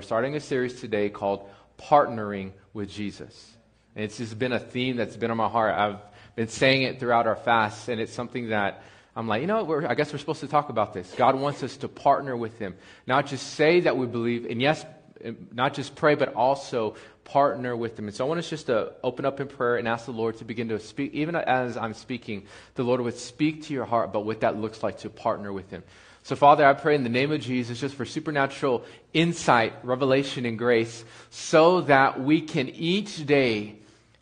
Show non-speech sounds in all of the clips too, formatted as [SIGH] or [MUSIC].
We're starting a series today called Partnering with Jesus. And it's just been a theme that's been on my heart. I've been saying it throughout our fast, and it's something that I'm like, you know I guess we're supposed to talk about this. God wants us to partner with Him, not just say that we believe, and yes, not just pray, but also partner with Him. And so I want us just to open up in prayer and ask the Lord to begin to speak, even as I'm speaking, the Lord would speak to your heart about what that looks like to partner with Him. So, Father, I pray in the name of Jesus just for supernatural insight, revelation, and grace so that we can each day,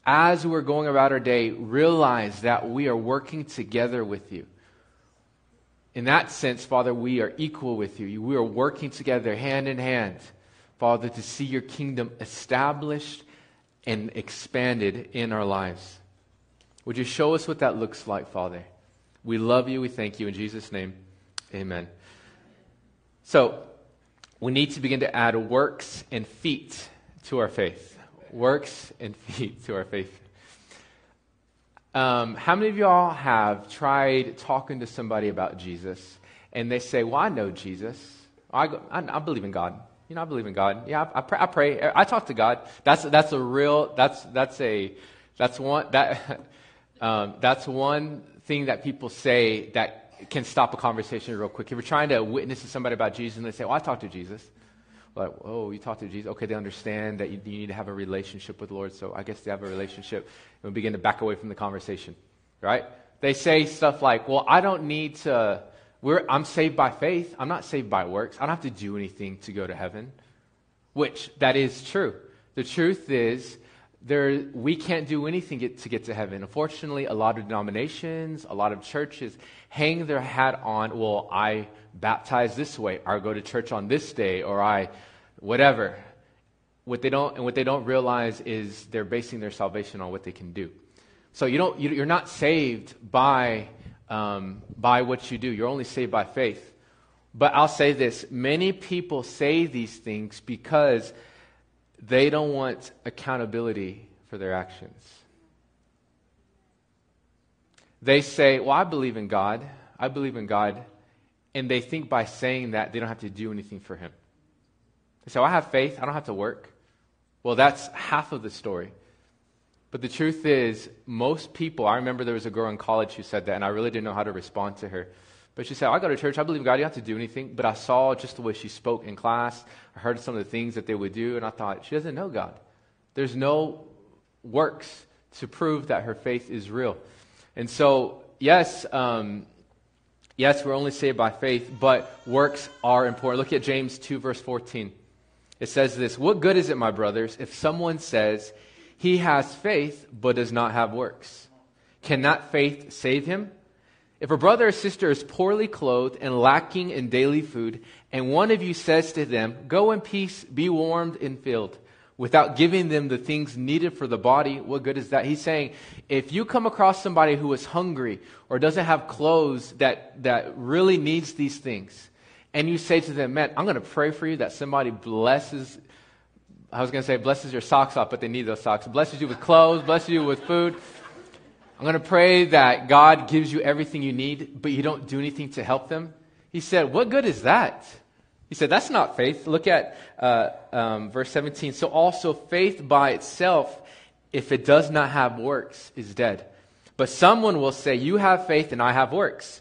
as we're going about our day, realize that we are working together with you. In that sense, Father, we are equal with you. We are working together hand in hand, Father, to see your kingdom established and expanded in our lives. Would you show us what that looks like, Father? We love you. We thank you. In Jesus' name. Amen. So, we need to begin to add works and feet to our faith. Works and [LAUGHS] feet to our faith. Um, how many of y'all have tried talking to somebody about Jesus and they say, Well, I know Jesus. I, I, I believe in God. You know, I believe in God. Yeah, I, I, pray, I pray. I talk to God. That's, that's a real, that's, that's a, that's one, that, [LAUGHS] um, that's one thing that people say that can stop a conversation real quick. If you're trying to witness to somebody about Jesus and they say, Well, I talked to Jesus. Like, oh, you talked to Jesus? Okay, they understand that you, you, need to have a relationship with the Lord, so I guess they have a relationship. And we begin to back away from the conversation, right? They say stuff like, Well, I don't need to, we're, I'm saved by faith. I'm not saved by works. I don't have to do anything to go to heaven, which that is true. The truth is, there, we can't do anything get, to get to heaven. Unfortunately, a lot of denominations, a lot of churches hang their hat on, well, I baptize this way, or I go to church on this day, or I whatever. What they don't, and what they don't realize is they're basing their salvation on what they can do. So you don't, you, are not saved by, um, by what you do. You're only saved by faith. But I'll say this many people say these things because they don't want accountability for their actions. They say, Well, I believe in God. I believe in God. And they think by saying that they don't have to do anything for Him. They say, well, I have faith. I don't have to work. Well, that's half of the story. But the truth is, most people, I remember there was a girl in college who said that, and I really didn't know how to respond to her. But she said, I go to church, I believe God, you don't have to do anything. But I saw just the way she spoke in class. I heard some of the things that they would do, and I thought, she doesn't know God. There's no works to prove that her faith is real. And so, yes, um, yes, we're only saved by faith, but works are important. Look at James 2, verse 14. It says this What good is it, my brothers, if someone says he has faith but does not have works? Can that faith save him? If a brother or sister is poorly clothed and lacking in daily food, and one of you says to them, Go in peace, be warmed and filled, without giving them the things needed for the body, what good is that? He's saying, if you come across somebody who is hungry or doesn't have clothes that, that really needs these things, and you say to them, man, I'm going to pray for you that somebody blesses, I was going to say blesses your socks off, but they need those socks, blesses you with clothes, blesses you with food. I'm going to pray that God gives you everything you need, but you don't do anything to help them. He said, what good is that? He said, That's not faith. Look at uh, um, verse 17. So also, faith by itself, if it does not have works, is dead. But someone will say, You have faith and I have works.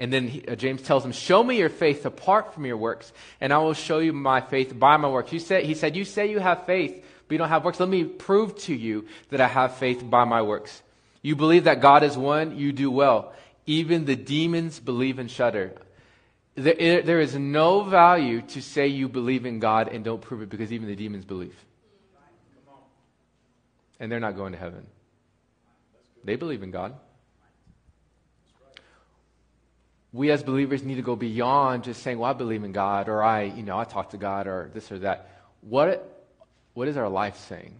And then he, uh, James tells him, Show me your faith apart from your works, and I will show you my faith by my works. You say, he said, You say you have faith, but you don't have works. Let me prove to you that I have faith by my works. You believe that God is one, you do well. Even the demons believe and shudder there, is no value to say you believe in God and don't prove it because even the demons believe. And they're not going to heaven. They believe in God. We as believers need to go beyond just saying, well, I believe in God, or I, you know, I talk to God, or this or that. What, what is our life saying?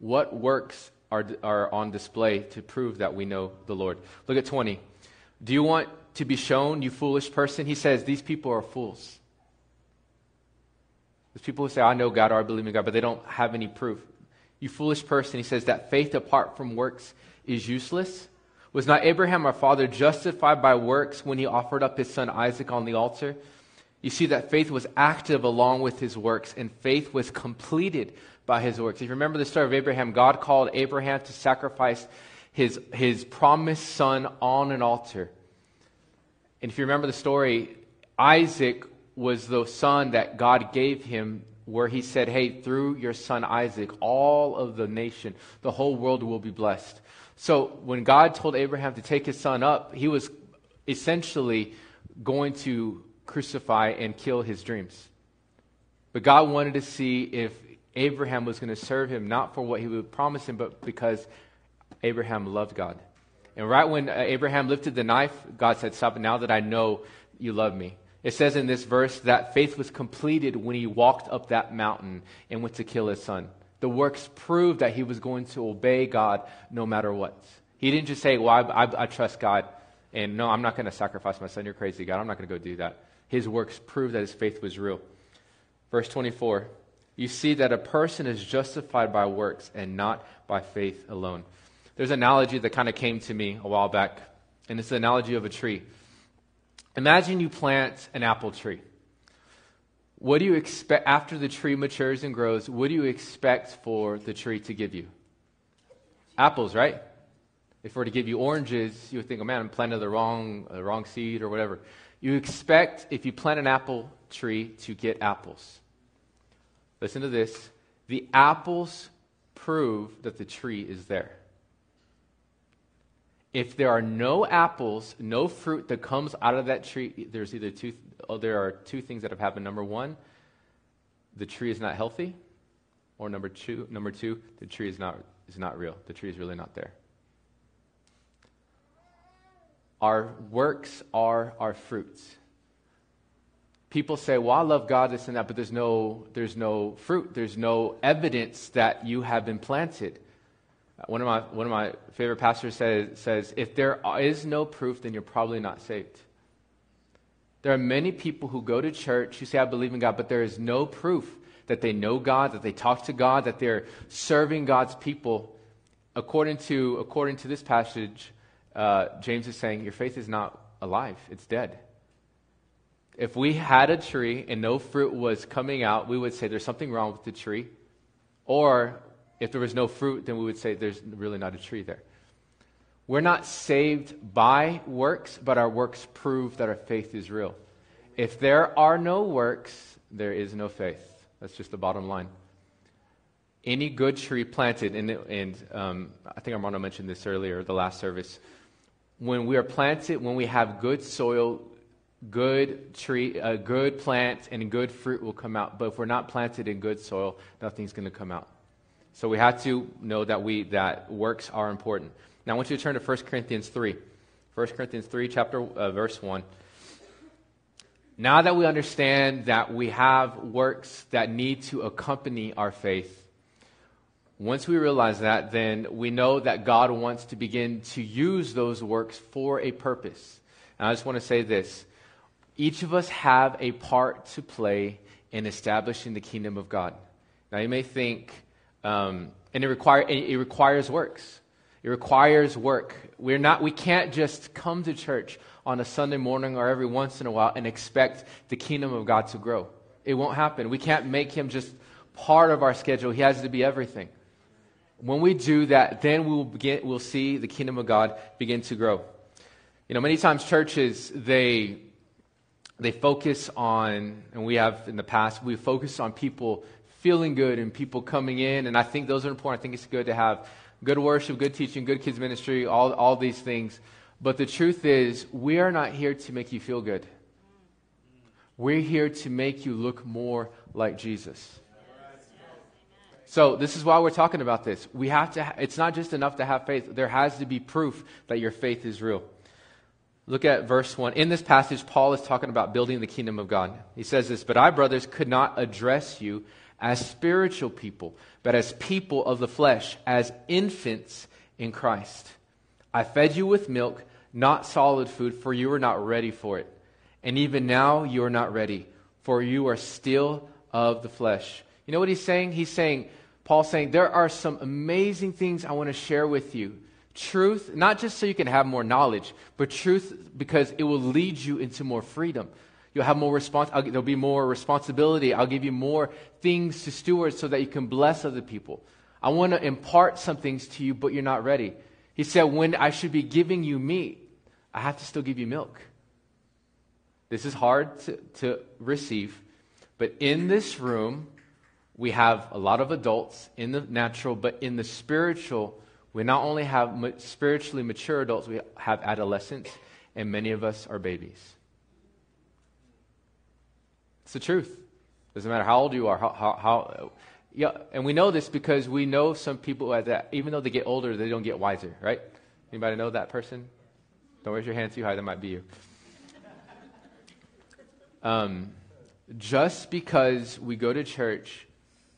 What works are, are on display to prove that we know the Lord? Look at 20. Do you want to be shown, you foolish person? He says, These people are fools. There's people who say, I know God or I believe in God, but they don't have any proof. You foolish person, he says that faith apart from works is useless. Was not Abraham our father justified by works when he offered up his son Isaac on the altar? You see that faith was active along with his works, and faith was completed by his works. If you remember the story of Abraham, God called Abraham to sacrifice his, his promised son on an altar. And if you remember the story, Isaac was the son that God gave him, where he said, Hey, through your son Isaac, all of the nation, the whole world will be blessed. So when God told Abraham to take his son up, he was essentially going to crucify and kill his dreams. But God wanted to see if Abraham was going to serve him, not for what he would promise him, but because Abraham loved God. And right when uh, Abraham lifted the knife, God said, Stop, now that I know you love me. It says in this verse that faith was completed when he walked up that mountain and went to kill his son. The works proved that he was going to obey God no matter what. He didn't just say, Well, I, I, I trust God, and no, I'm not going to sacrifice my son. You're crazy, God. I'm not going to go do that. His works prove that his faith was real. Verse 24 You see that a person is justified by works and not by faith alone. There's an analogy that kind of came to me a while back, and it's the analogy of a tree. Imagine you plant an apple tree. What do you expect after the tree matures and grows? What do you expect for the tree to give you? Apples, right? If we're to give you oranges, you would think, oh man, I'm planting the wrong, the wrong seed or whatever. You expect, if you plant an apple tree, to get apples. Listen to this the apples prove that the tree is there. If there are no apples, no fruit that comes out of that tree, there's either two, oh, there are two things that have happened. Number one, the tree is not healthy, or number two, number two, the tree is not, is not real. The tree is really not there. Our works are our fruits. People say, well, I love God, this and that, but there's no, there's no fruit. There's no evidence that you have been planted. Uh, one of my, one of my favorite pastors says, says, if there is no proof, then you're probably not saved. There are many people who go to church who say, I believe in God, but there is no proof that they know God, that they talk to God, that they're serving God's people. According to, according to this passage, uh, James is saying, Your faith is not alive, it's dead. If we had a tree and no fruit was coming out, we would say there's something wrong with the tree. Or if there was no fruit, then we would say there's really not a tree there. We're not saved by works, but our works prove that our faith is real. If there are no works, there is no faith. That's just the bottom line. Any good tree planted, and, and um, I think Armando mentioned this earlier, the last service when we are planted, when we have good soil, good tree, a good plant, and good fruit will come out. But if we're not planted in good soil, nothing's going to come out. So we have to know that we that works are important. Now I want you to turn to 1 Corinthians 3. 1 Corinthians 3, chapter uh, verse 1. Now that we understand that we have works that need to accompany our faith, once we realize that, then we know that God wants to begin to use those works for a purpose. And I just want to say this each of us have a part to play in establishing the kingdom of God. Now, you may think, um, and it, require, it requires works. It requires work. We're not, we can't just come to church on a Sunday morning or every once in a while and expect the kingdom of God to grow. It won't happen. We can't make him just part of our schedule. He has to be everything. When we do that, then we will begin, we'll see the kingdom of God begin to grow. You know, many times churches, they, they focus on, and we have in the past, we focus on people feeling good and people coming in, and I think those are important. I think it's good to have good worship, good teaching, good kids ministry, all, all these things. But the truth is, we are not here to make you feel good. We're here to make you look more like Jesus. So this is why we're talking about this. We have to. It's not just enough to have faith. There has to be proof that your faith is real. Look at verse 1. In this passage, Paul is talking about building the kingdom of God. He says this, But I, brothers, could not address you as spiritual people, but as people of the flesh, as infants in Christ. I fed you with milk, not solid food, for you were not ready for it. And even now you are not ready, for you are still of the flesh. You know what he's saying? He's saying, Paul's saying, there are some amazing things I want to share with you. Truth, not just so you can have more knowledge, but truth because it will lead you into more freedom. You'll have more respons- there'll be more responsibility. I'll give you more things to steward so that you can bless other people. I want to impart some things to you, but you're not ready. He said, when I should be giving you meat, I have to still give you milk. This is hard to, to receive, but in this room, we have a lot of adults in the natural, but in the spiritual, we not only have spiritually mature adults, we have adolescents, and many of us are babies. It's the truth. Doesn't matter how old you are, how, how, how yeah, and we know this because we know some people that even though they get older, they don't get wiser, right? Anybody know that person? Don't raise your hand too high, that might be you. Um, just because we go to church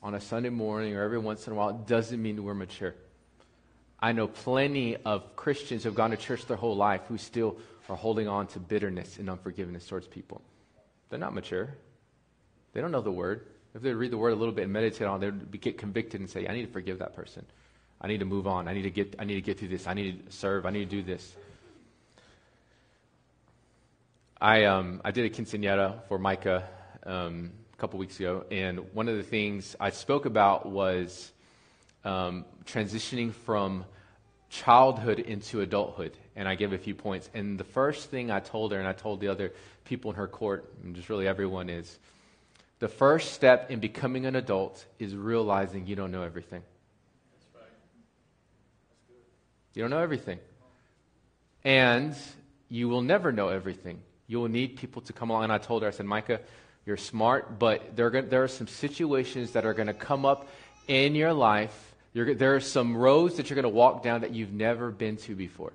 on a Sunday morning or every once in a while doesn't mean we're mature. I know plenty of Christians who have gone to church their whole life who still are holding on to bitterness and unforgiveness towards people. They're not mature. They don't know the word. If they read the word a little bit and meditate on it, they'd get convicted and say, I need to forgive that person. I need to move on. I need to get, I need to get through this. I need to serve. I need to do this. I, um, I did a quinceanera for Micah um, couple weeks ago, and one of the things I spoke about was um, transitioning from childhood into adulthood. And I gave a few points. And the first thing I told her, and I told the other people in her court, and just really everyone, is the first step in becoming an adult is realizing you don't know everything. That's right. That's you don't know everything. And you will never know everything. You will need people to come along. And I told her, I said, Micah, you're smart, but there are, there are some situations that are going to come up in your life. You're, there are some roads that you're going to walk down that you've never been to before.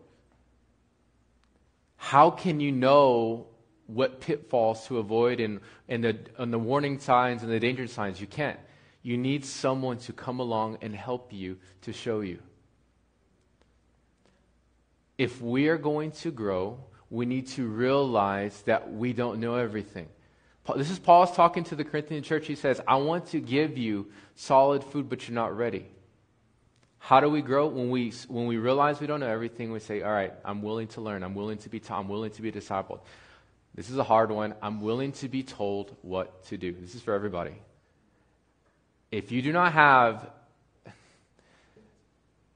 How can you know what pitfalls to avoid and, and, the, and the warning signs and the danger signs? You can't. You need someone to come along and help you to show you. If we are going to grow, we need to realize that we don't know everything. This is Paul's talking to the Corinthian church. He says, I want to give you solid food, but you're not ready. How do we grow? When we, when we realize we don't know everything, we say, All right, I'm willing to learn. I'm willing to be taught. I'm willing to be discipled. This is a hard one. I'm willing to be told what to do. This is for everybody. If you do not have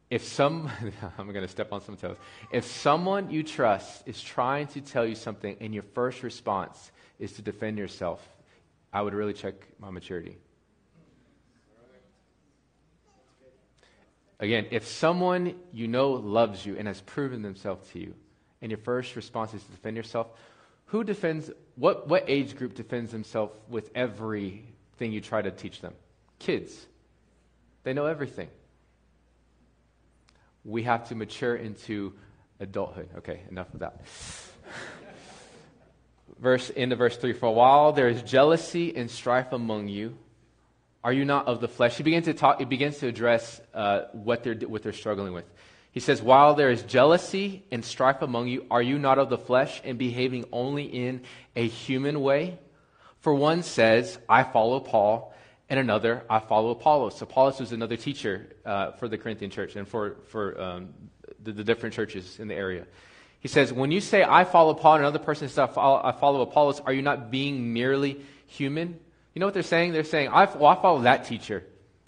if some, [LAUGHS] I'm going to step on some toes. If someone you trust is trying to tell you something and your first response is to defend yourself, I would really check my maturity. Again, if someone you know loves you and has proven themselves to you, and your first response is to defend yourself, who defends, what, what age group defends themselves with everything you try to teach them? Kids. They know everything we have to mature into adulthood. Okay, enough of that. Verse into verse 3 For while there is jealousy and strife among you, are you not of the flesh? He begins to talk, he begins to address uh, what, they're, what they're struggling with. He says, While there is jealousy and strife among you, are you not of the flesh and behaving only in a human way? For one says, I follow Paul and another, I follow Apollos. Apollos was another teacher uh, for the Corinthian church and for, for um, the, the, different churches in the area. He says, When you say, I follow Paul, and another person says, I follow, I follow Apollos, are you not being merely human? You know what they're saying? They're saying, I, well, I follow that teacher.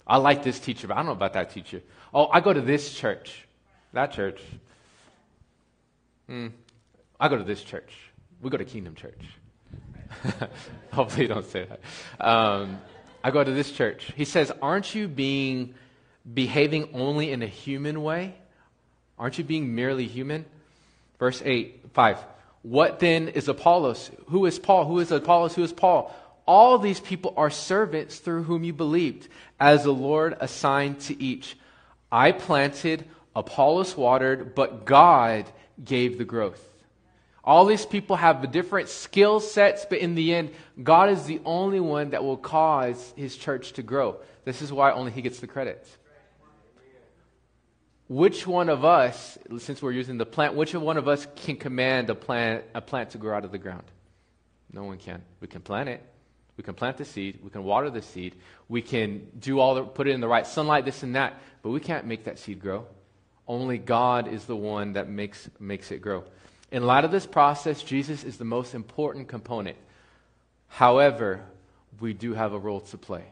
I like this teacher, but I don't know about that teacher. Oh, I go to this church. That church. Hmm. I go to this church. We go to Kingdom Church. [LAUGHS] Hopefully, you don't say that. Um, I go to this church. He says, Aren't you being behaving only in a human way? Aren't you being merely human? Verse 8, 5. What then is Apollos? Who is Paul? Who is Apollos? Who is Paul? All these people are servants through whom you believed, as the Lord assigned to each. I planted, Apollos watered, but God gave the growth. All these people have different skill sets, but in the end, God is the only one that will cause his church to grow. This is why only he gets the credit. Which one of us, since we're using the plant, which one of us can command a plant, a plant to grow out of the ground? No one can. We can plant it. We can plant the seed. We can water the seed. We can do all the, put it in the right sunlight, this and that. But we can't make that seed grow. Only God is the one that makes, makes it grow. In light of this process, Jesus is the most important component. However, we do have a role to play.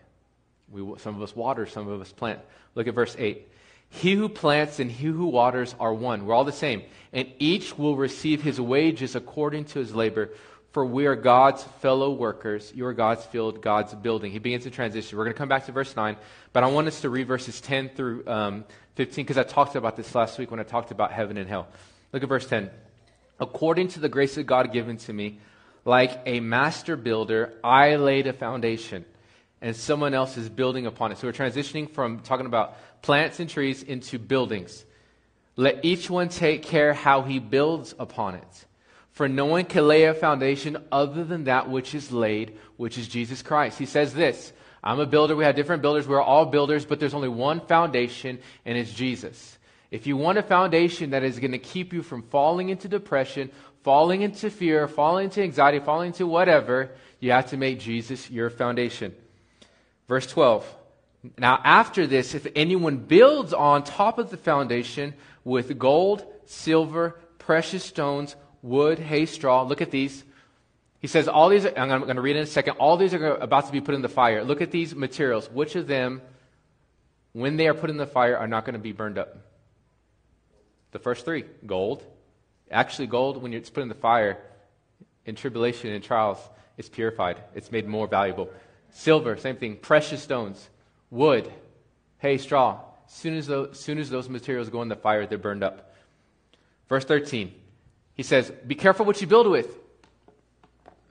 We, some of us water, some of us plant. Look at verse 8. He who plants and he who waters are one. We're all the same. And each will receive his wages according to his labor. For we are God's fellow workers. You are God's field, God's building. He begins to transition. We're going to come back to verse 9, but I want us to read verses 10 through um, 15 because I talked about this last week when I talked about heaven and hell. Look at verse 10. According to the grace of God given to me, like a master builder, I laid a foundation, and someone else is building upon it. So we're transitioning from talking about plants and trees into buildings. Let each one take care how he builds upon it. For no one can lay a foundation other than that which is laid, which is Jesus Christ. He says this I'm a builder. We have different builders. We're all builders, but there's only one foundation, and it's Jesus. If you want a foundation that is going to keep you from falling into depression, falling into fear, falling into anxiety, falling into whatever, you have to make Jesus your foundation. Verse 12. Now, after this, if anyone builds on top of the foundation with gold, silver, precious stones, wood, hay, straw. Look at these. He says, all these, I'm going to read in a second, all these are about to be put in the fire. Look at these materials. Which of them, when they are put in the fire, are not going to be burned up? The first three gold. Actually, gold, when it's put in the fire, in tribulation and trials, it's purified, it's made more valuable. Silver, same thing. Precious stones, wood, hay, straw. Soon as those, soon as those materials go in the fire, they're burned up. Verse 13. He says, Be careful what you build with.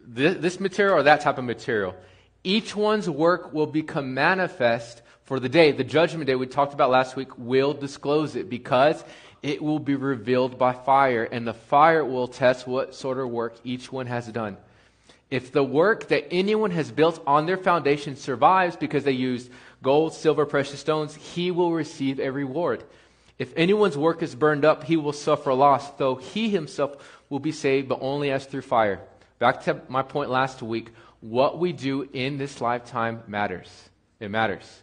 This, this material or that type of material. Each one's work will become manifest for the day. The judgment day we talked about last week will disclose it because it will be revealed by fire, and the fire will test what sort of work each one has done. If the work that anyone has built on their foundation survives because they used gold, silver, precious stones, he will receive a reward. If anyone's work is burned up, he will suffer loss, though he himself will be saved, but only as through fire. Back to my point last week what we do in this lifetime matters. It matters.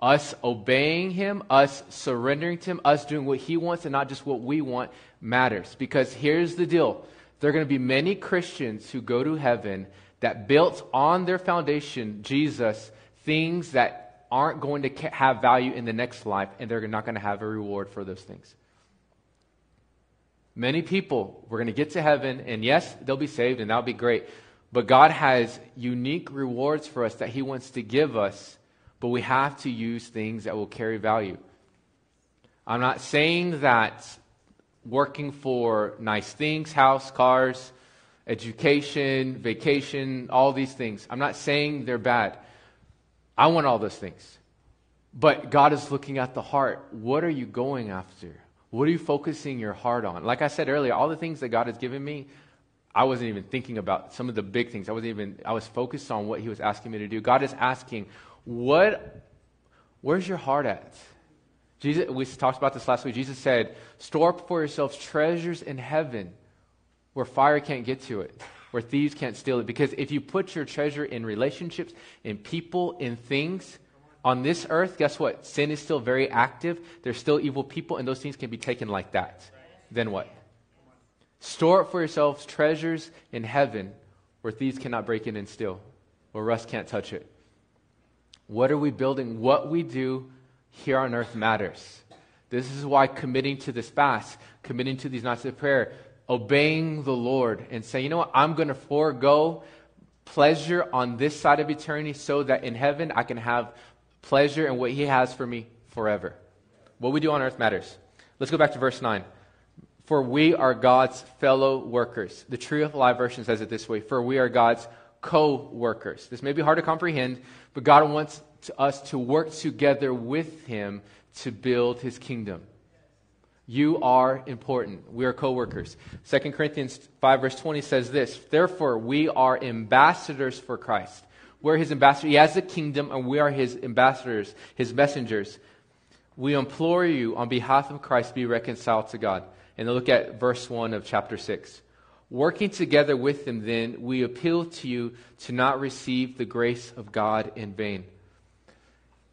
Us obeying him, us surrendering to him, us doing what he wants and not just what we want matters. Because here's the deal there are going to be many Christians who go to heaven that built on their foundation, Jesus, things that aren't going to have value in the next life, and they're not going to have a reward for those things. Many people, we're going to get to heaven, and yes, they'll be saved, and that'll be great. But God has unique rewards for us that He wants to give us, but we have to use things that will carry value. I'm not saying that working for nice things, house, cars, education, vacation, all these things, I'm not saying they're bad. I want all those things. But God is looking at the heart. What are you going after? What are you focusing your heart on? Like I said earlier, all the things that God has given me, I wasn't even thinking about some of the big things. I wasn't even I was focused on what he was asking me to do. God is asking, "What where's your heart at?" Jesus we talked about this last week. Jesus said, "Store up for yourselves treasures in heaven where fire can't get to it." Where thieves can't steal it. Because if you put your treasure in relationships, in people, in things, on this earth, guess what? Sin is still very active. There's still evil people, and those things can be taken like that. Then what? Store up for yourselves treasures in heaven where thieves cannot break in and steal, where rust can't touch it. What are we building? What we do here on earth matters. This is why committing to this fast, committing to these nights of prayer, obeying the Lord and saying, you know what, I'm going to forego pleasure on this side of eternity so that in heaven I can have pleasure in what He has for me forever. What we do on earth matters. Let's go back to verse 9. For we are God's fellow workers. The Tree of Life version says it this way For we are God's co workers. This may be hard to comprehend, but God wants us to work together with Him to build His kingdom. You are important. We are co workers. 2 Corinthians 5, verse 20 says this Therefore, we are ambassadors for Christ. We're his ambassadors. He has a kingdom, and we are his ambassadors, his messengers. We implore you, on behalf of Christ, be reconciled to God. And look at verse 1 of chapter 6. Working together with them, then, we appeal to you to not receive the grace of God in vain.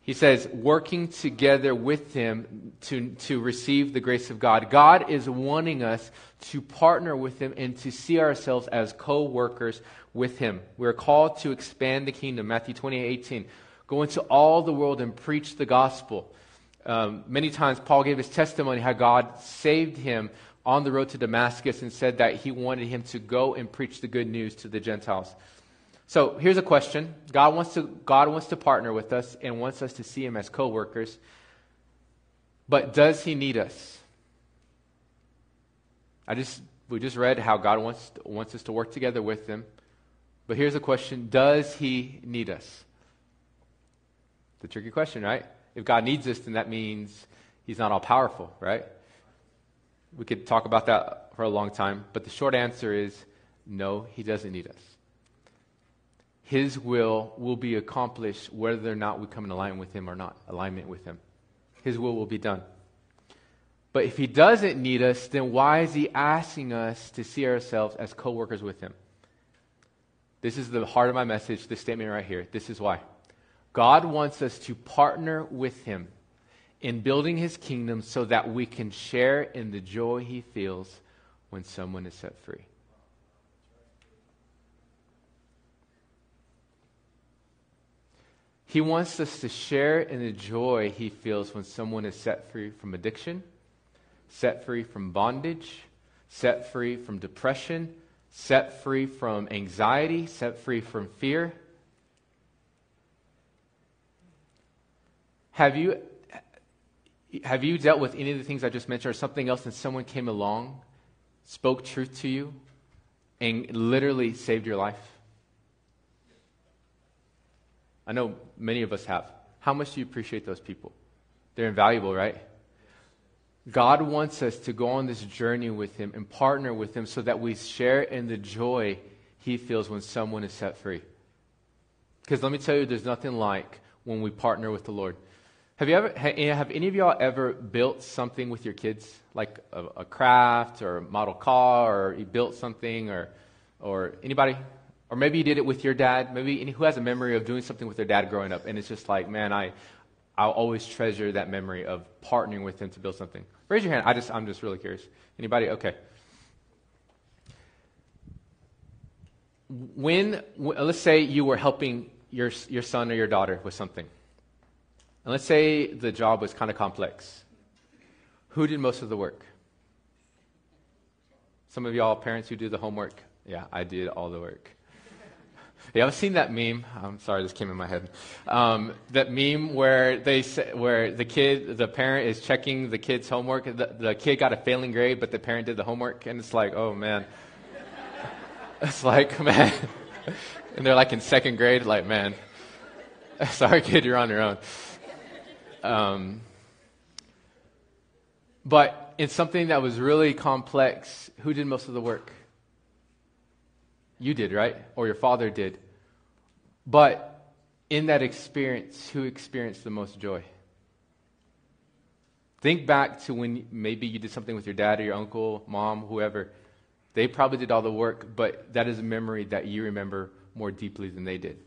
He says, working together with Him to, to receive the grace of God. God is wanting us to partner with Him and to see ourselves as co workers with Him. We're called to expand the kingdom. Matthew 28 18. Go into all the world and preach the gospel. Um, many times, Paul gave his testimony how God saved him on the road to Damascus and said that he wanted him to go and preach the good news to the Gentiles. So here's a question God wants to, God wants to partner with us and wants us to see him as co workers. But does he need us? I just, we just read how God wants, wants us to work together with him. But here's a question Does he need us? It's a tricky question, right? If God needs us, then that means he's not all powerful, right? We could talk about that for a long time, but the short answer is no, he doesn't need us. His will will be accomplished whether or not we come in alignment with him or not, alignment with him. His will will be done. But if he doesn't need us, then why is he asking us to see ourselves as co workers with him? This is the heart of my message, this statement right here. This is why. God wants us to partner with Him in building His kingdom so that we can share in the joy He feels when someone is set free. He wants us to share in the joy He feels when someone is set free from addiction, set free from bondage, set free from depression, set free from anxiety, set free from fear Have you, have you dealt with any of the things I just mentioned or something else and someone came along, spoke truth to you, and literally saved your life? I know many of us have. How much do you appreciate those people? They're invaluable, right? God wants us to go on this journey with Him and partner with Him so that we share in the joy He feels when someone is set free. Because let me tell you, there's nothing like when we partner with the Lord. Have you ever eh, have any of y'all ever built something with your kids, like a, a, craft or a model car, or you built something, or or anybody, or maybe you did it with your dad. Maybe who has a memory of doing something with their dad growing up, and it's just like, man, I I'll always treasure that memory of partnering with him to build something. Raise your hand. I just I'm just really curious. Anybody? Okay. When uh, let's say you were helping your your son or your daughter with something and let's say the job was kind of complex. Who did most of the work? Some of y'all parents who do the homework. Yeah, I did all the work. Yeah, I've seen that meme. I'm sorry, this came in my head. Um, that meme where they say, where the kid, the parent is checking the kid's homework. The, the kid got a failing grade, but the parent did the homework, and it's like, oh man. [LAUGHS] it's like, [LAUGHS] man. and they're like in second grade, like, man. [LAUGHS] Sorry, kid, you're on your own. Um, but in something that was really complex, who did most of the work? You did, right? Or your father did. But in that experience, who experienced the most joy? Think back to when maybe you did something with your dad or your uncle, mom, whoever. They probably did all the work, but that is a memory that you remember more deeply than they did.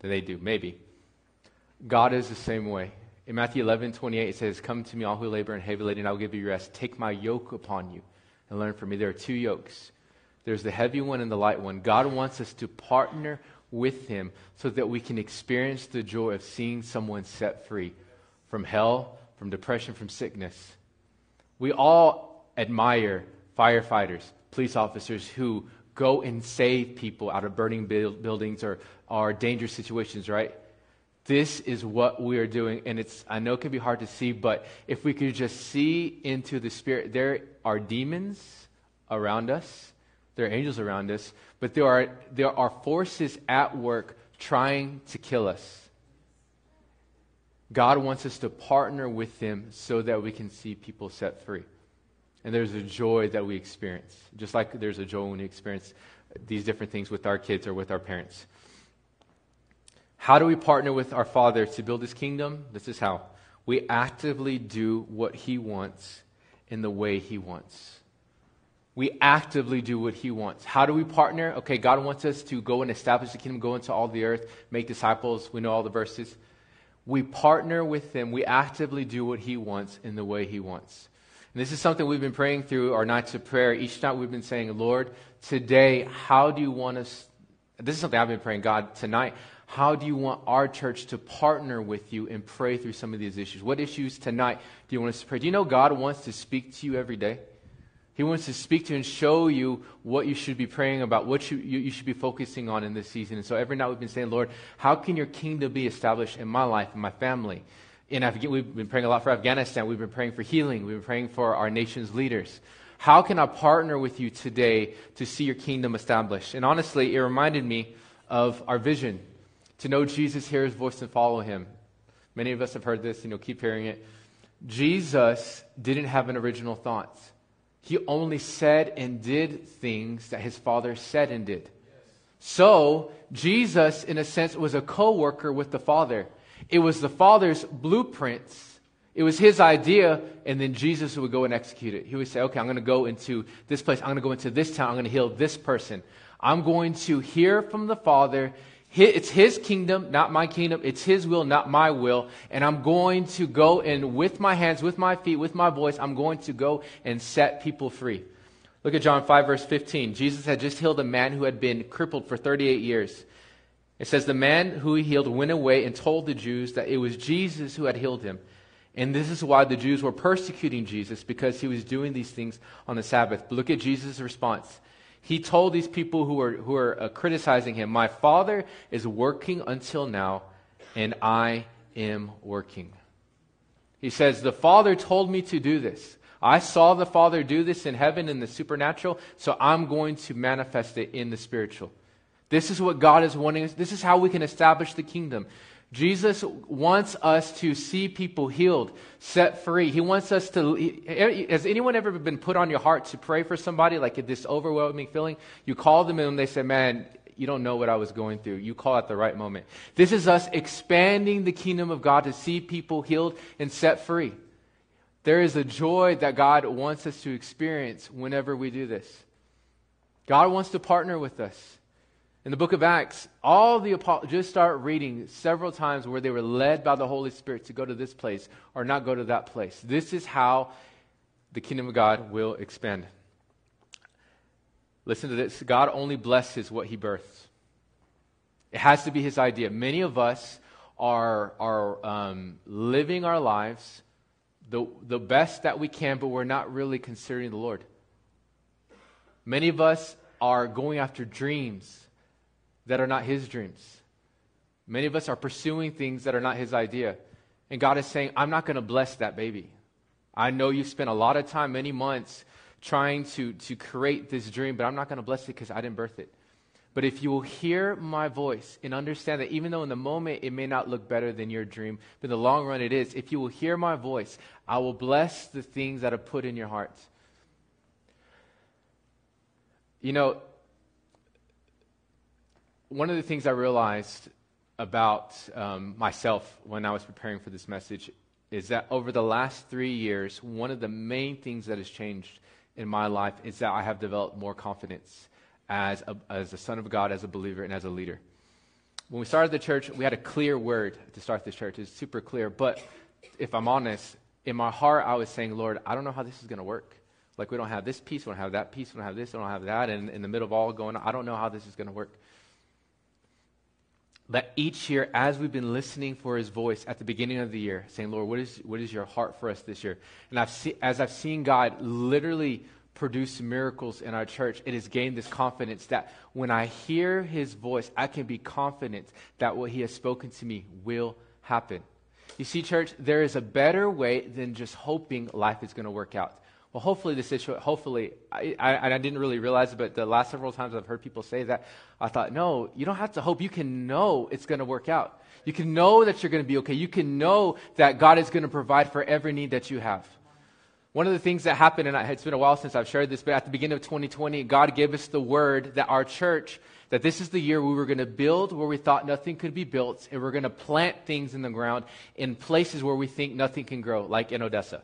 Than they do, maybe. God is the same way. In Matthew 11, 28, it says, Come to me, all who labor and heavy laden, and I will give you rest. Take my yoke upon you and learn from me. There are two yokes there's the heavy one and the light one. God wants us to partner with Him so that we can experience the joy of seeing someone set free from hell, from depression, from sickness. We all admire firefighters, police officers who go and save people out of burning buildings or, or dangerous situations, right? This is what we are doing. And it's, I know it can be hard to see, but if we could just see into the Spirit, there are demons around us, there are angels around us, but there are, there are forces at work trying to kill us. God wants us to partner with Him so that we can see people set free. And there's a joy that we experience, just like there's a joy when we experience these different things with our kids or with our parents. How do we partner with our Father to build His kingdom? This is how. We actively do what He wants in the way He wants. We actively do what He wants. How do we partner? Okay, God wants us to go and establish the kingdom, go into all the earth, make disciples. We know all the verses. we partner with Him. We actively do what He wants in the way He wants. And this is something we've been praying through our nights of prayer. Each night we've been saying, Lord, today, how do you want us? This is something I've been praying, God, tonight. How do you want our church to partner with you and pray through some of these issues? What issues tonight do you want us to pray? Do you know God wants to speak to you every day? He wants to speak to you and show you what you should be praying about, what you, you, you, should be focusing on in this season. And so every night we've been saying, Lord, how can your kingdom be established in my life and my family? In Afghanistan, we've been praying a lot for Afghanistan. We've been praying for healing. We've been praying for our nation's leaders. How can I partner with you today to see your kingdom established? And honestly, it reminded me of our vision to know Jesus, hear his voice, and follow him. Many of us have heard this, and you know, keep hearing it. Jesus didn't have an original thought. He only said and did things that his father said and did. So, Jesus, in a sense, was a co worker with the Father. It was the Father's blueprints. It was his idea, and then Jesus would go and execute it. He would say, Okay, I'm going to go into this place. I'm going to go into this town. I'm going to heal this person. I'm going to hear from the Father it's his kingdom, not my kingdom. It's his will, not my will. And I'm going to go and with my hands, with my feet, with my voice, I'm going to go and set people free. Look at John 5, verse 15. Jesus had just healed a man who had been crippled for 38 years. It says, The man who he healed went away and told the Jews that it was Jesus who had healed him. And this is why the Jews were persecuting Jesus, because he was doing these things on the Sabbath. But look at Jesus' response he told these people who were, who were uh, criticizing him, My father is working until now, and I am working. He says, The father told me to do this. I saw the father do this in heaven in the supernatural, so I'm going to manifest it in the spiritual. This is what God is wanting us. This is how we can establish the kingdom. Jesus wants us to see people healed, set free. He wants us to. Has anyone ever been put on your heart to pray for somebody, like this overwhelming feeling? You call them and they say, Man, you don't know what I was going through. You call at the right moment. This is us expanding the kingdom of God to see people healed and set free. There is a joy that God wants us to experience whenever we do this. God wants to partner with us. In the book of Acts, all the apostles, just start reading several times where they were led by the Holy Spirit to go to this place or not go to that place. This is how the kingdom of God will expand. Listen to this God only blesses what he births. It has to be his idea. Many of us are, are um, living our lives the, the best that we can, but we're not really considering the Lord. Many of us are going after dreams that are not His dreams. Many of us are pursuing things that are not His idea. And God is saying, I'm not going to bless that baby. I know you spent a lot of time, many months, trying to, to create this dream, but I'm not going to bless it because I didn't birth it. But if you will hear my voice and understand that even though in the moment it may not look better than your dream, but in the long run it is, if you will hear my voice, I will bless the things that are put in your heart. You know, one of the things I realized about um, myself when I was preparing for this message is that over the last three years, one of the main things that has changed in my life is that I have developed more confidence as a, as a son of God, as a believer, and as a leader. When we started the church, we had a clear word to start this church. It's super clear. But if I'm honest, in my heart, I was saying, Lord, I don't know how this is going to work. Like, we don't have this piece, we don't have that piece, we don't have this, we don't have that. And in the middle of all going on, I don't know how this is going to work. But each year, as we've been listening for his voice at the beginning of the year, saying, Lord, what is, what is your heart for us this year? And I've see, as I've seen God literally produce miracles in our church, it has gained this confidence that when I hear his voice, I can be confident that what he has spoken to me will happen. You see, church, there is a better way than just hoping life is going to work out well, hopefully the situation, hopefully, I, I, I, didn't really realize it, but the last several times I've heard people say that, I thought, no, you don't have to hope. You can know it's going to work out. You can know that you're going to be okay. You can know that God is going to provide for every need that you have. One of the things that happened, and it's been a while since I've shared this, but at the beginning of 2020, God gave us the word that our church, that this is the year we were going to build where we thought nothing could be built, and we're going to plant things in the ground in places where we think nothing can grow, like in Odessa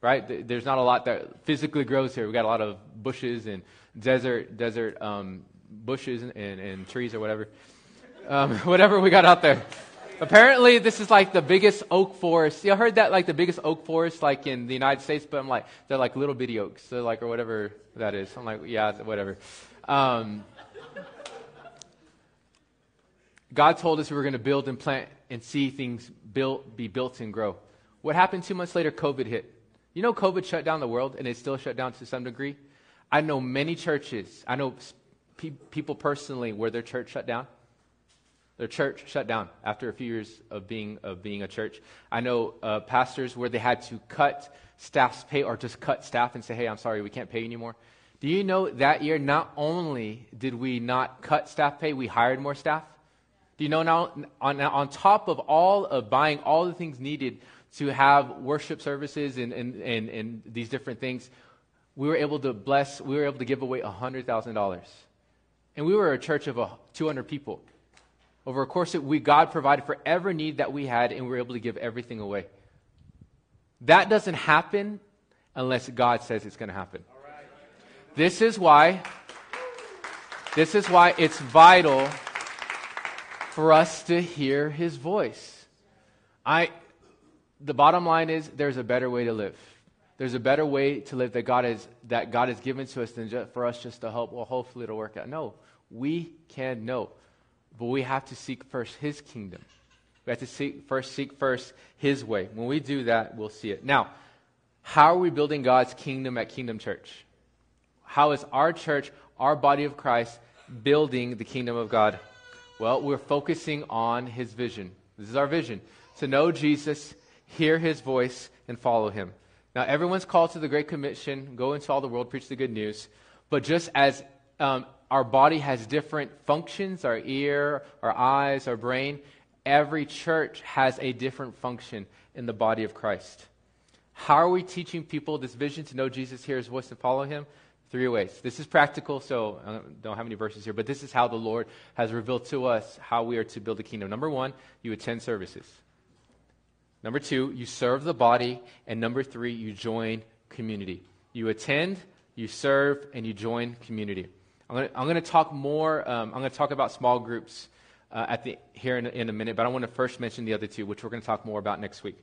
right? There's not a lot that physically grows here. We've got a lot of bushes and desert, desert um, bushes and, and, and, trees or whatever. Um, [LAUGHS] whatever we got out there. Apparently, this is like the biggest oak forest. You heard that like the biggest oak forest like in the United States, but I'm like they're like little bitty oaks, like or whatever that is. I'm like yeah, whatever. Um, God told us we were going to build and plant and see things built, be built and grow. What happened two months later? COVID hit. You know, COVID shut down the world, and it still shut down to some degree. I know many churches. I know pe- people personally where their church shut down. Their church shut down after a few years of being of being a church. I know uh, pastors where they had to cut staff's pay or just cut staff and say, "Hey, I'm sorry, we can't pay anymore." Do you know that year not only did we not cut staff pay, we hired more staff? Do you know now on, on top of all of buying all the things needed to have worship services and, and, and, and these different things, we were able to bless, we were able to give away $100,000. And we were a church of 200 people. Over a course of we God provided for every need that we had, and we were able to give everything away. That doesn't happen unless God says it's going to happen. This is why this is why it's vital for us to hear his voice. I the bottom line is there's a better way to live. There's a better way to live that God has that God has given to us than just, for us just to hope. Well, hopefully it'll work out. No, we can know, but we have to seek first His kingdom. We have to seek first seek first His way. When we do that, we'll see it. Now, how are we building God's kingdom at Kingdom Church? How is our church, our body of Christ, building the kingdom of God? Well, we're focusing on His vision. This is our vision to know Jesus hear his voice, and follow him. Now, everyone's called to the Great Commission go into all the world, preach the good news. But just as um, our body has different functions our ear, our eyes, our brain every church has a different function in the body of Christ. How are we teaching people this vision to know Jesus, hear his voice, and follow him? Three ways. This is practical, so I don't have any verses here, but this is how the Lord has revealed to us how we are to build a kingdom. Number one, you attend services. Number two, you serve the body. And number three, you join community. You attend, you serve, and you join community. I'm going to talk more, um, I'm going to talk about small groups uh, at the, here in, in a minute, but I want to first mention the other two, which we're going to talk more about next week.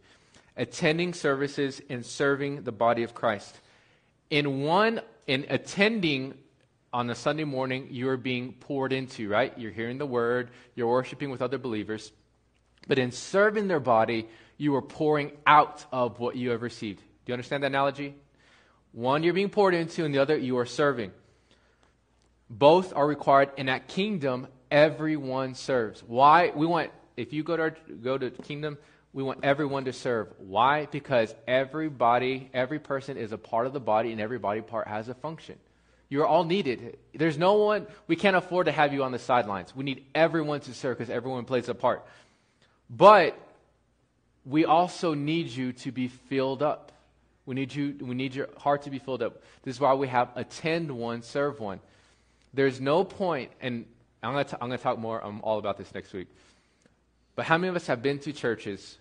Attending services and serving the body of Christ. In one, in attending on a Sunday morning, you are being poured into, right? You're hearing the word, you're worshiping with other believers. But in serving their body, you are pouring out of what you have received. Do you understand that analogy? One you're being poured into, and the other you are serving. Both are required, in that kingdom, everyone serves. Why? We want, if you go to, our, go to kingdom, we want everyone to serve. Why? Because everybody, every person is a part of the body, and every body part has a function. You're all needed. There's no one, we can't afford to have you on the sidelines. We need everyone to serve because everyone plays a part. But we also need you to be filled up. We need you, we need your heart to be filled up. This is why we have attend one, serve one. There's no point, and I'm going to I'm to talk more um, all about this next week. But how many of us have been to churches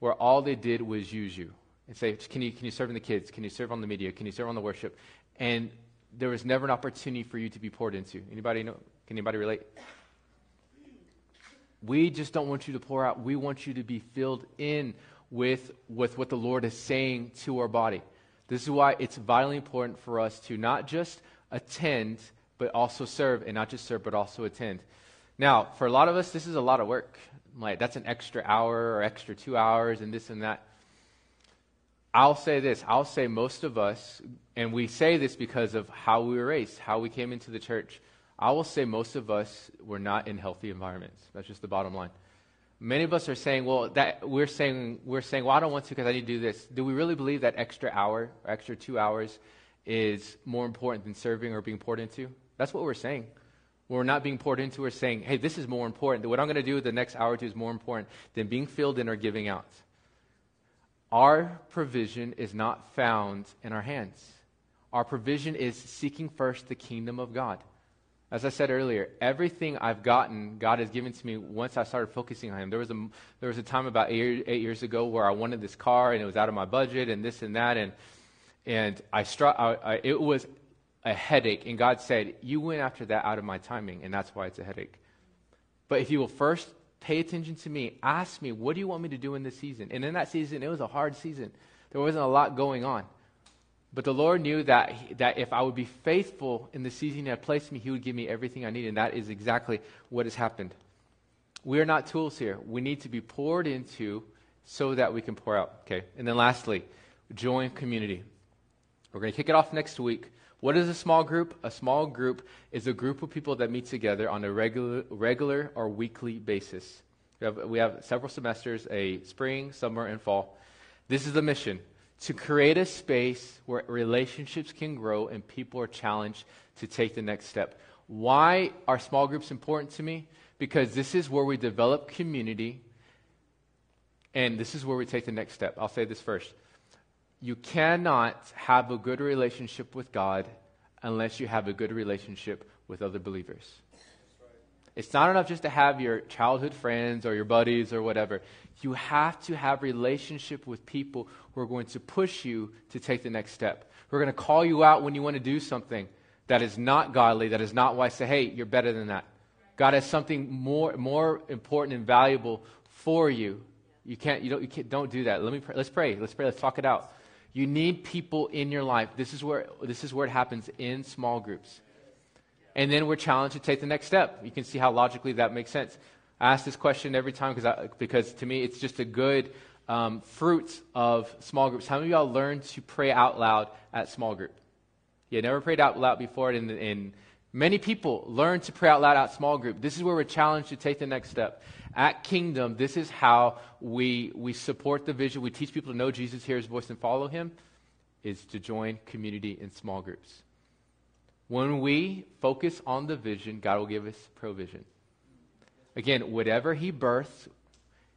where all they did was use you and say, "Can you can you serve in the kids? Can you serve on the media? Can you serve on the worship?" And there was never an opportunity for you to be poured into. Anybody know? Can anybody relate? We just don't want you to pour out. We want you to be filled in with, with what the Lord is saying to our body. This is why it's vitally important for us to not just attend, but also serve, and not just serve, but also attend. Now, for a lot of us, this is a lot of work. Like, that's an extra hour or extra two hours, and this and that. I'll say this I'll say most of us, and we say this because of how we were raised, how we came into the church. I will say most of us were not in healthy environments. That's just the bottom line. Many of us are saying, well, that we're saying, we're saying, well, I don't want to because I need to do this. Do we really believe that extra hour, or extra two hours, is more important than serving or being poured into? That's what we're saying. When we're not being poured into, we're saying, hey, this is more important. What I'm going to do the next hour or two is more important than being filled in or giving out. Our provision is not found in our hands. Our provision is seeking first the kingdom of God. As I said earlier, everything I've gotten, God has given to me once I started focusing on Him. There was a, there was a time about eight, eight years ago where I wanted this car and it was out of my budget and this and that. And, and I, struck, I, I it was a headache. And God said, You went after that out of my timing, and that's why it's a headache. But if you will first Pay attention to me. Ask me, what do you want me to do in this season? And in that season, it was a hard season. There wasn't a lot going on. But the Lord knew that, that if I would be faithful in the season He had placed me, He would give me everything I need. And that is exactly what has happened. We are not tools here. We need to be poured into so that we can pour out. Okay. And then lastly, join community. We're going to kick it off next week. What is a small group? A small group is a group of people that meet together on a regular, regular or weekly basis. We have, we have several semesters a spring, summer, and fall. This is the mission to create a space where relationships can grow and people are challenged to take the next step. Why are small groups important to me? Because this is where we develop community and this is where we take the next step. I'll say this first. You cannot have a good relationship with God unless you have a good relationship with other believers. It's not enough just to have your childhood friends or your buddies or whatever. You have to have relationship with people who are going to push you to take the next step. Who are going to call you out when you want to do something that is not godly, that is not wise. Say, hey, you're better than that. God has something more, more important and valuable for you. You can't, you don't, you can't, don't do that. Let me pray. let's pray. Let's pray. Let's talk it out. You need people in your life. This is where, this is where it happens in small groups. And then we're challenged to take the next step. You can see how logically that makes sense. I ask this question every time because, because to me it's just a good um, fruit of small groups. How many of y'all learned to pray out loud at small group? You never prayed out loud before, and, and many people learn to pray out loud at small group. This is where we're challenged to take the next step. At Kingdom, this is how we, we support the vision. We teach people to know Jesus, hear his voice, and follow him, is to join community in small groups. When we focus on the vision, God will give us provision. Again, whatever he births,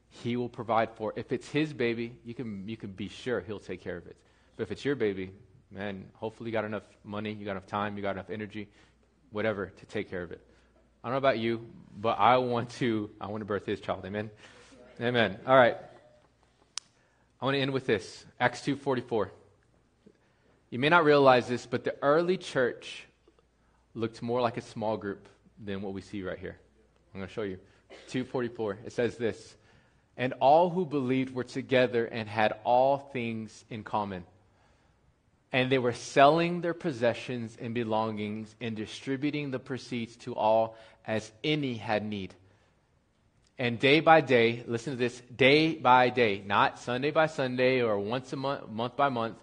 he will provide for. If it's his baby, you can, you can be sure he'll take care of it. But if it's your baby, man, hopefully you got enough money, you got enough time, you got enough energy, whatever, to take care of it. I don't know about you, but I want to I want to birth his child. Amen. Amen. All right. I want to end with this. Acts 2:44. You may not realize this, but the early church looked more like a small group than what we see right here. I'm going to show you. 244. It says this, "And all who believed were together and had all things in common." And they were selling their possessions and belongings and distributing the proceeds to all as any had need. And day by day, listen to this, day by day, not Sunday by Sunday or once a month, month by month,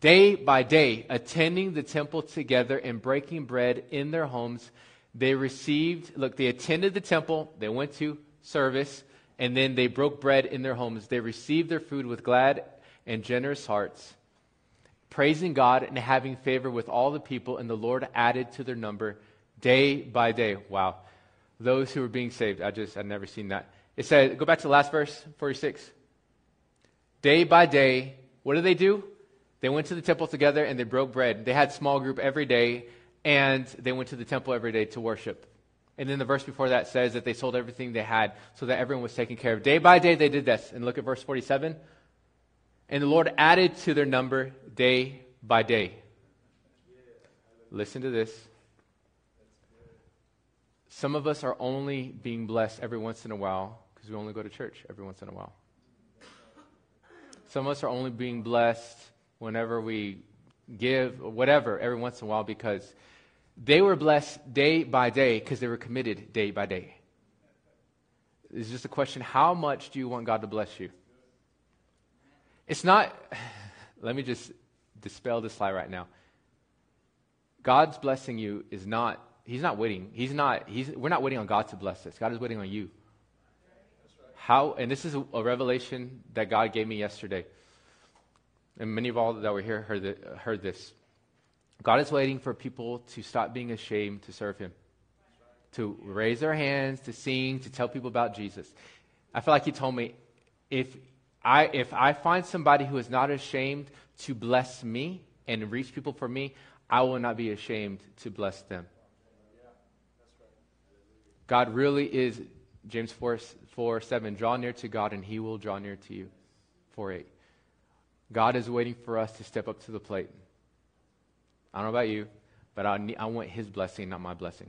day by day, attending the temple together and breaking bread in their homes, they received, look, they attended the temple, they went to service, and then they broke bread in their homes. They received their food with glad and generous hearts praising God and having favor with all the people, and the Lord added to their number day by day. Wow. Those who were being saved. I just, I'd never seen that. It said, go back to the last verse, 46. Day by day, what did they do? They went to the temple together and they broke bread. They had small group every day, and they went to the temple every day to worship. And then the verse before that says that they sold everything they had so that everyone was taken care of. Day by day, they did this. And look at verse 47. And the Lord added to their number day by day. Listen to this. Some of us are only being blessed every once in a while because we only go to church every once in a while. Some of us are only being blessed whenever we give whatever every once in a while because they were blessed day by day because they were committed day by day. It's just a question how much do you want God to bless you? It's not, [SIGHS] let me just dispel this lie right now. God's blessing you is not, He's not waiting. He's not, he's, we're not waiting on God to bless us. God is waiting on you. How, and this is a, revelation that God gave me yesterday. And many of all that were here heard, heard this. God is waiting for people to stop being ashamed to serve Him, to raise their hands, to sing, to tell people about Jesus. I feel like He told me if I, if I find somebody who is not ashamed to bless me and reach people for me, I will not be ashamed to bless them. God really is, James 4, 4 7, draw near to God and he will draw near to you. 4 8. God is waiting for us to step up to the plate. I don't know about you, but I, need, I want his blessing, not my blessing.